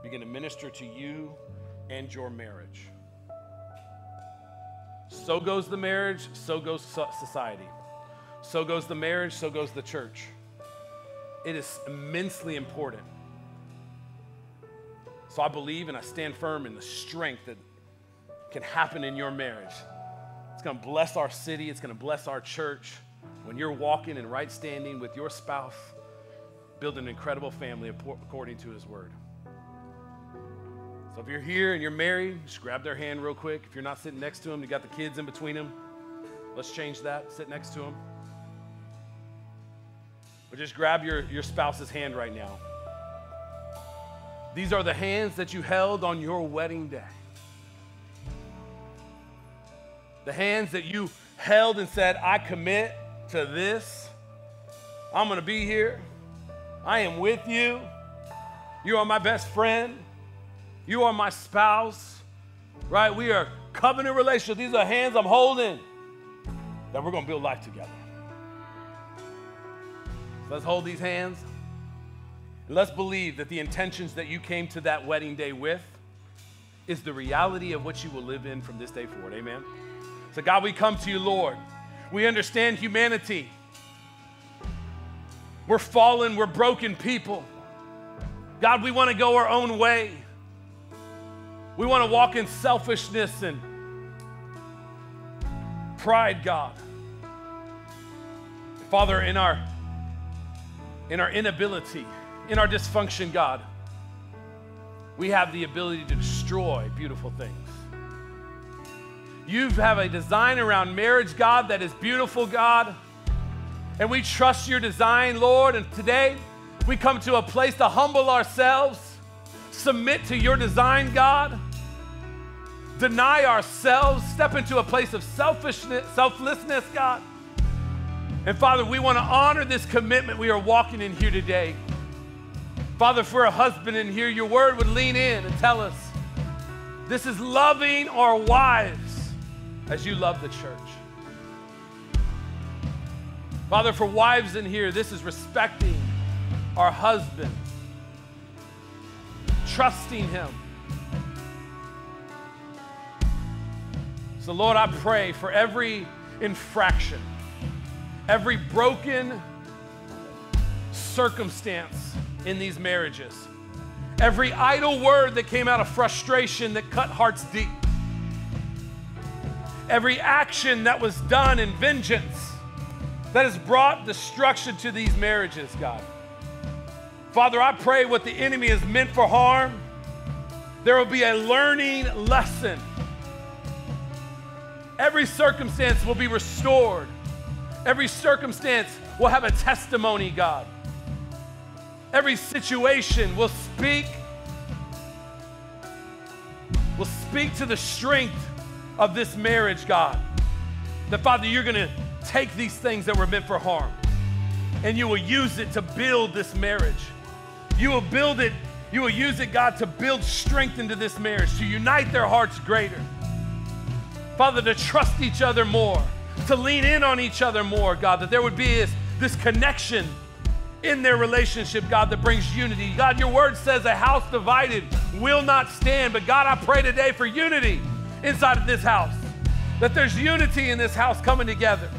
Begin to minister to you and your marriage. So goes the marriage, so goes society. So goes the marriage, so goes the church. It is immensely important. So I believe and I stand firm in the strength that can happen in your marriage. It's going to bless our city, it's going to bless our church when you're walking in right standing with your spouse, build an incredible family according to his word. So if you're here and you're married, just grab their hand real quick. If you're not sitting next to them, you got the kids in between them, let's change that. Sit next to them. But just grab your, your spouse's hand right now. These are the hands that you held on your wedding day. The hands that you held and said, I commit to this. I'm going to be here. I am with you. You are my best friend. You are my spouse. Right? We are covenant relationship. These are hands I'm holding that we're going to build life together. So let's hold these hands. And let's believe that the intentions that you came to that wedding day with is the reality of what you will live in from this day forward. Amen. So, God, we come to you, Lord. We understand humanity. We're fallen, we're broken people. God, we want to go our own way. We want to walk in selfishness and pride, God. Father, in our in our inability, in our dysfunction, God, we have the ability to destroy beautiful things. You have a design around marriage, God, that is beautiful, God. And we trust your design, Lord. And today we come to a place to humble ourselves, submit to your design, God, deny ourselves, step into a place of selfishness, selflessness, God. And Father, we want to honor this commitment we are walking in here today. Father, for a husband in here, your word would lean in and tell us this is loving our wives as you love the church. Father, for wives in here, this is respecting our husbands, trusting Him. So, Lord, I pray for every infraction, every broken circumstance in these marriages, every idle word that came out of frustration that cut hearts deep every action that was done in vengeance that has brought destruction to these marriages, God. Father, I pray what the enemy is meant for harm, there will be a learning lesson. Every circumstance will be restored. Every circumstance will have a testimony, God. Every situation will speak will speak to the strength of this marriage, God. That, Father, you're going to take these things that were meant for harm and you will use it to build this marriage. You will build it, you will use it, God, to build strength into this marriage, to unite their hearts greater. Father, to trust each other more, to lean in on each other more, God, that there would be this, this connection in their relationship, God, that brings unity. God, your word says a house divided will not stand, but God, I pray today for unity inside of this house. That there's unity in this house coming together.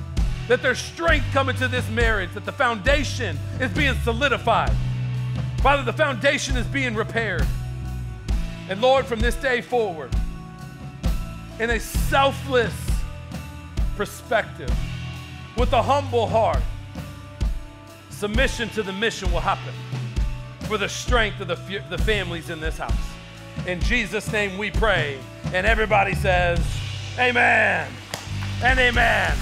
that there's strength coming to this marriage, that the foundation is being solidified. Father, the foundation is being repaired. And Lord, from this day forward, in a selfless perspective, with a humble heart, submission to the mission will happen for the strength of the, the families in this house. In Jesus' name we pray. And everybody says, Amen and amen.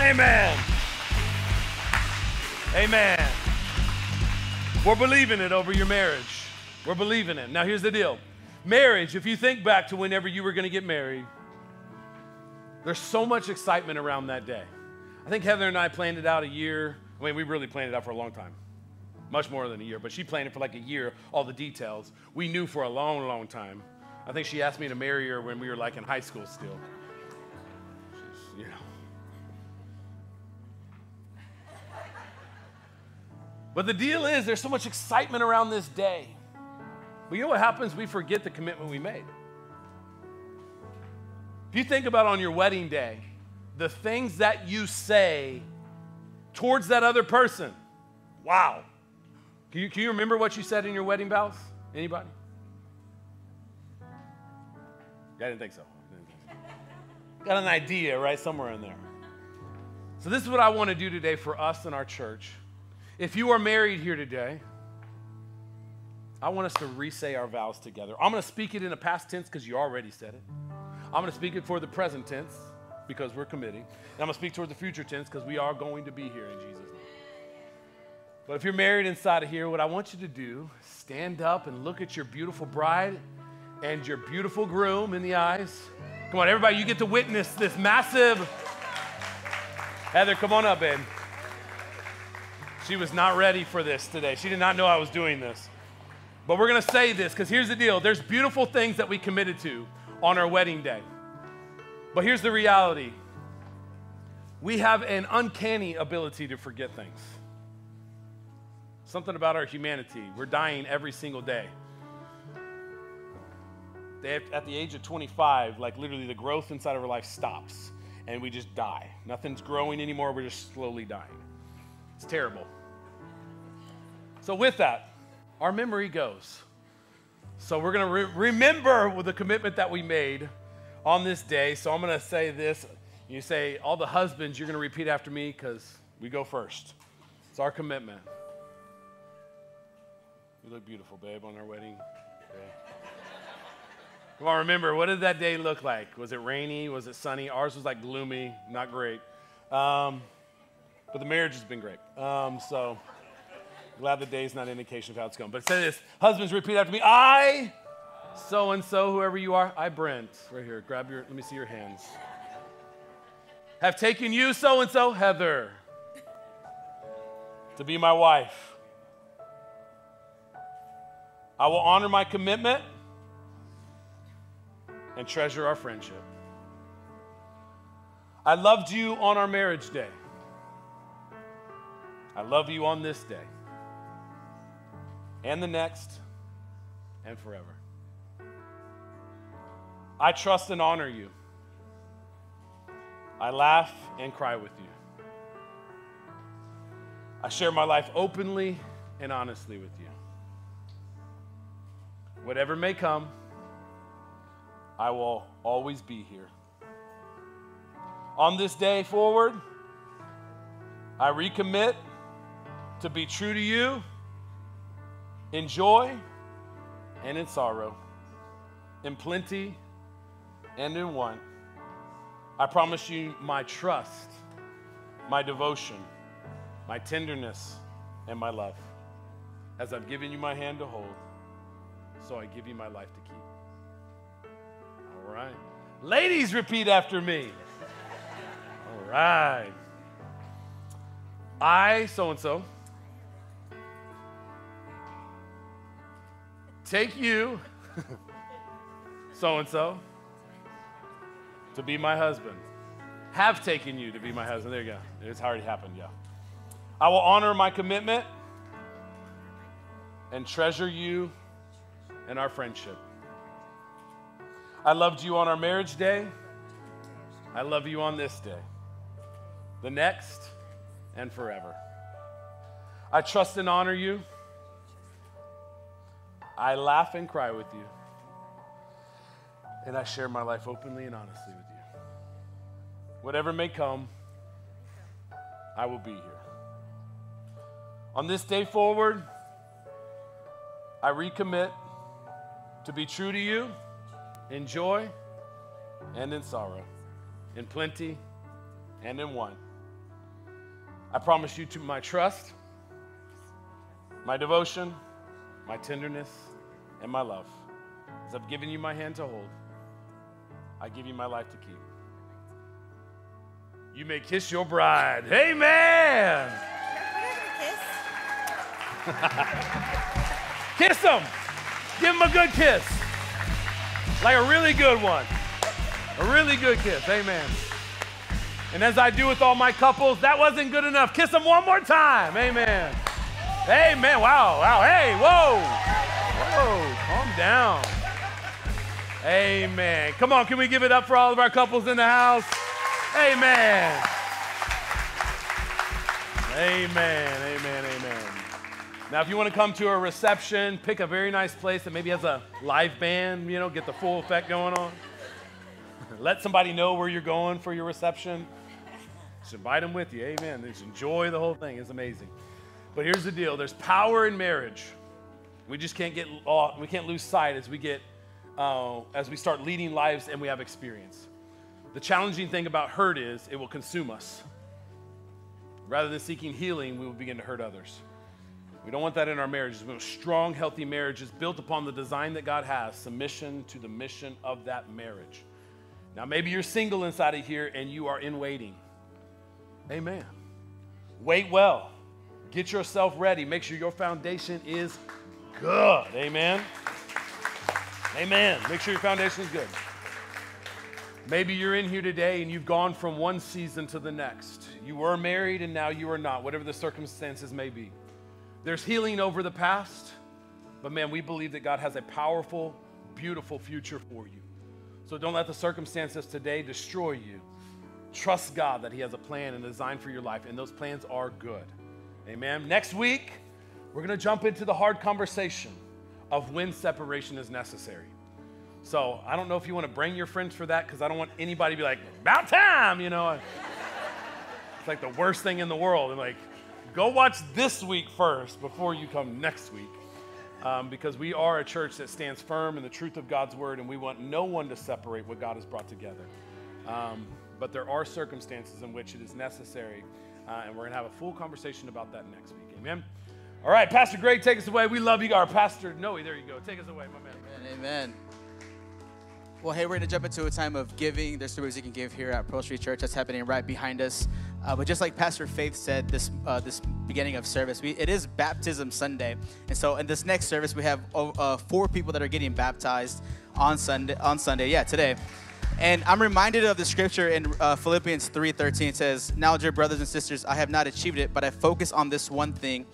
Amen. Amen. We're believing it over your marriage. We're believing it. Now, here's the deal marriage, if you think back to whenever you were going to get married, there's so much excitement around that day. I think Heather and I planned it out a year. I mean, we really planned it out for a long time, much more than a year, but she planned it for like a year, all the details. We knew for a long, long time. I think she asked me to marry her when we were like in high school still. She's, you know. But the deal is, there's so much excitement around this day. But you know what happens? We forget the commitment we made. If you think about on your wedding day, the things that you say towards that other person, wow. Can you, can you remember what you said in your wedding vows? Anybody? I didn't think so. Got an idea, right? Somewhere in there. So, this is what I want to do today for us and our church. If you are married here today, I want us to re-say our vows together. I'm going to speak it in a past tense because you already said it. I'm going to speak it for the present tense because we're committing. And I'm going to speak towards the future tense because we are going to be here in Jesus' name. But if you're married inside of here, what I want you to do, stand up and look at your beautiful bride and your beautiful groom in the eyes. Come on, everybody, you get to witness this massive. Heather, come on up, babe. She was not ready for this today. She did not know I was doing this. But we're going to say this because here's the deal there's beautiful things that we committed to on our wedding day. But here's the reality we have an uncanny ability to forget things. Something about our humanity. We're dying every single day. At the age of 25, like literally the growth inside of our life stops and we just die. Nothing's growing anymore. We're just slowly dying. It's terrible. So, with that, our memory goes. So, we're going to re- remember the commitment that we made on this day. So, I'm going to say this. You say, all the husbands, you're going to repeat after me because we go first. It's our commitment. You look beautiful, babe, on our wedding day. Come on, remember, what did that day look like? Was it rainy? Was it sunny? Ours was like gloomy, not great. Um, but the marriage has been great. Um, so. Glad the day's not an indication of how it's going. But say this Husbands, repeat after me. I, so and so, whoever you are, I, Brent, right here. Grab your, let me see your hands. Have taken you, so and so, Heather, to be my wife. I will honor my commitment and treasure our friendship. I loved you on our marriage day. I love you on this day and the next and forever. I trust and honor you. I laugh and cry with you. I share my life openly and honestly with you. Whatever may come, I will always be here. On this day forward, I recommit to be true to you in joy and in sorrow, in plenty and in want. I promise you my trust, my devotion, my tenderness, and my love. As I've given you my hand to hold, so I give you my life to keep. All right. Ladies, repeat after me. All right. I, so and so, take you, so and so, to be my husband. Have taken you to be my husband. There you go. It's already happened, yeah. I will honor my commitment and treasure you and our friendship. I loved you on our marriage day. I love you on this day. the next, and forever. I trust and honor you. I laugh and cry with you. And I share my life openly and honestly with you. Whatever may come, I will be here. On this day forward, I recommit to be true to you in joy and in sorrow, in plenty and in want. I promise you to my trust, my devotion, my tenderness, and my love. As I've given you my hand to hold, I give you my life to keep. You may kiss your bride. Amen. kiss him. Give him a good kiss. Like a really good one. A really good kiss. Amen. And as I do with all my couples, that wasn't good enough. Kiss them one more time. Amen. Amen. Wow. Wow. Hey, whoa. Whoa. Calm down. Amen. Come on, can we give it up for all of our couples in the house? Amen. Amen. Amen. Amen. Now, if you want to come to a reception, pick a very nice place that maybe has a live band, you know, get the full effect going on. Let somebody know where you're going for your reception. Just invite them with you. Amen. Just enjoy the whole thing. It's amazing. But here's the deal there's power in marriage. We just can't get off, we can't lose sight as we get uh, as we start leading lives and we have experience. The challenging thing about hurt is it will consume us. Rather than seeking healing, we will begin to hurt others. We don't want that in our marriages. We want strong, healthy marriages built upon the design that God has, submission to the mission of that marriage. Now, maybe you're single inside of here and you are in waiting. Amen. Wait well. Get yourself ready. Make sure your foundation is good. Amen. Amen. Make sure your foundation is good. Maybe you're in here today and you've gone from one season to the next. You were married and now you are not, whatever the circumstances may be. There's healing over the past, but man, we believe that God has a powerful, beautiful future for you. So don't let the circumstances today destroy you. Trust God that He has a plan and a design for your life, and those plans are good. Amen. Next week, we're going to jump into the hard conversation of when separation is necessary. So I don't know if you want to bring your friends for that because I don't want anybody to be like, about time, you know. it's like the worst thing in the world. And like, go watch this week first before you come next week. Um, because we are a church that stands firm in the truth of God's word, and we want no one to separate what God has brought together. Um, but there are circumstances in which it is necessary, uh, and we're going to have a full conversation about that next week. Amen. All right, Pastor Greg, take us away. We love you. Our Pastor Noe, there you go. Take us away, my man. Amen. Amen. Well, hey, we're going to jump into a time of giving. There's two ways you can give here at Pearl Street Church. That's happening right behind us. Uh, but just like Pastor Faith said this uh, this beginning of service, we, it is Baptism Sunday, and so in this next service we have uh, four people that are getting baptized on Sunday. On Sunday, yeah, today. And I'm reminded of the scripture in uh, Philippians 3:13 It says, "Now, dear brothers and sisters, I have not achieved it, but I focus on this one thing."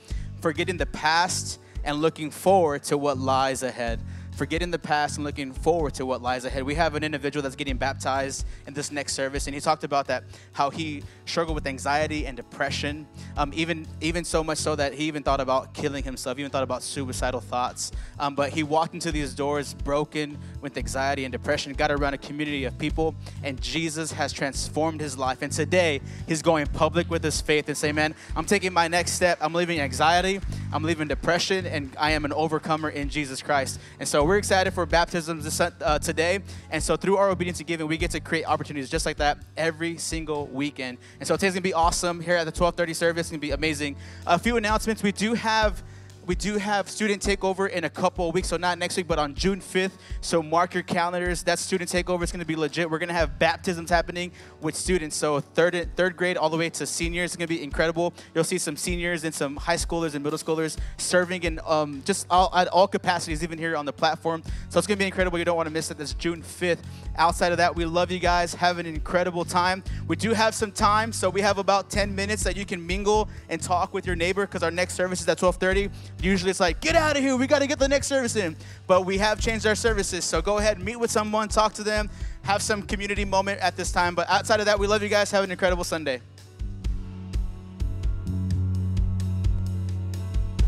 forgetting the past and looking forward to what lies ahead forgetting the past and looking forward to what lies ahead. We have an individual that's getting baptized in this next service, and he talked about that how he struggled with anxiety and depression, um, even even so much so that he even thought about killing himself, even thought about suicidal thoughts. Um, but he walked into these doors broken with anxiety and depression, got around a community of people, and Jesus has transformed his life. And today, he's going public with his faith and say, "Man, I'm taking my next step. I'm leaving anxiety, I'm leaving depression, and I am an overcomer in Jesus Christ." And so we're excited for baptisms this, uh, today. And so through our obedience and giving, we get to create opportunities just like that every single weekend. And so today's gonna be awesome here at the 1230 service. It's gonna be amazing. A few announcements. We do have we do have student takeover in a couple of weeks, so not next week, but on June 5th. So mark your calendars. That student takeover is going to be legit. We're going to have baptisms happening with students. So third third grade all the way to seniors. It's going to be incredible. You'll see some seniors and some high schoolers and middle schoolers serving in um, just all, at all capacities, even here on the platform. So it's going to be incredible. You don't want to miss it. That's June 5th. Outside of that, we love you guys. Have an incredible time. We do have some time, so we have about 10 minutes that you can mingle and talk with your neighbor because our next service is at 1230. Usually it's like, get out of here, we got to get the next service in. But we have changed our services. So go ahead, meet with someone, talk to them, have some community moment at this time. But outside of that, we love you guys. Have an incredible Sunday.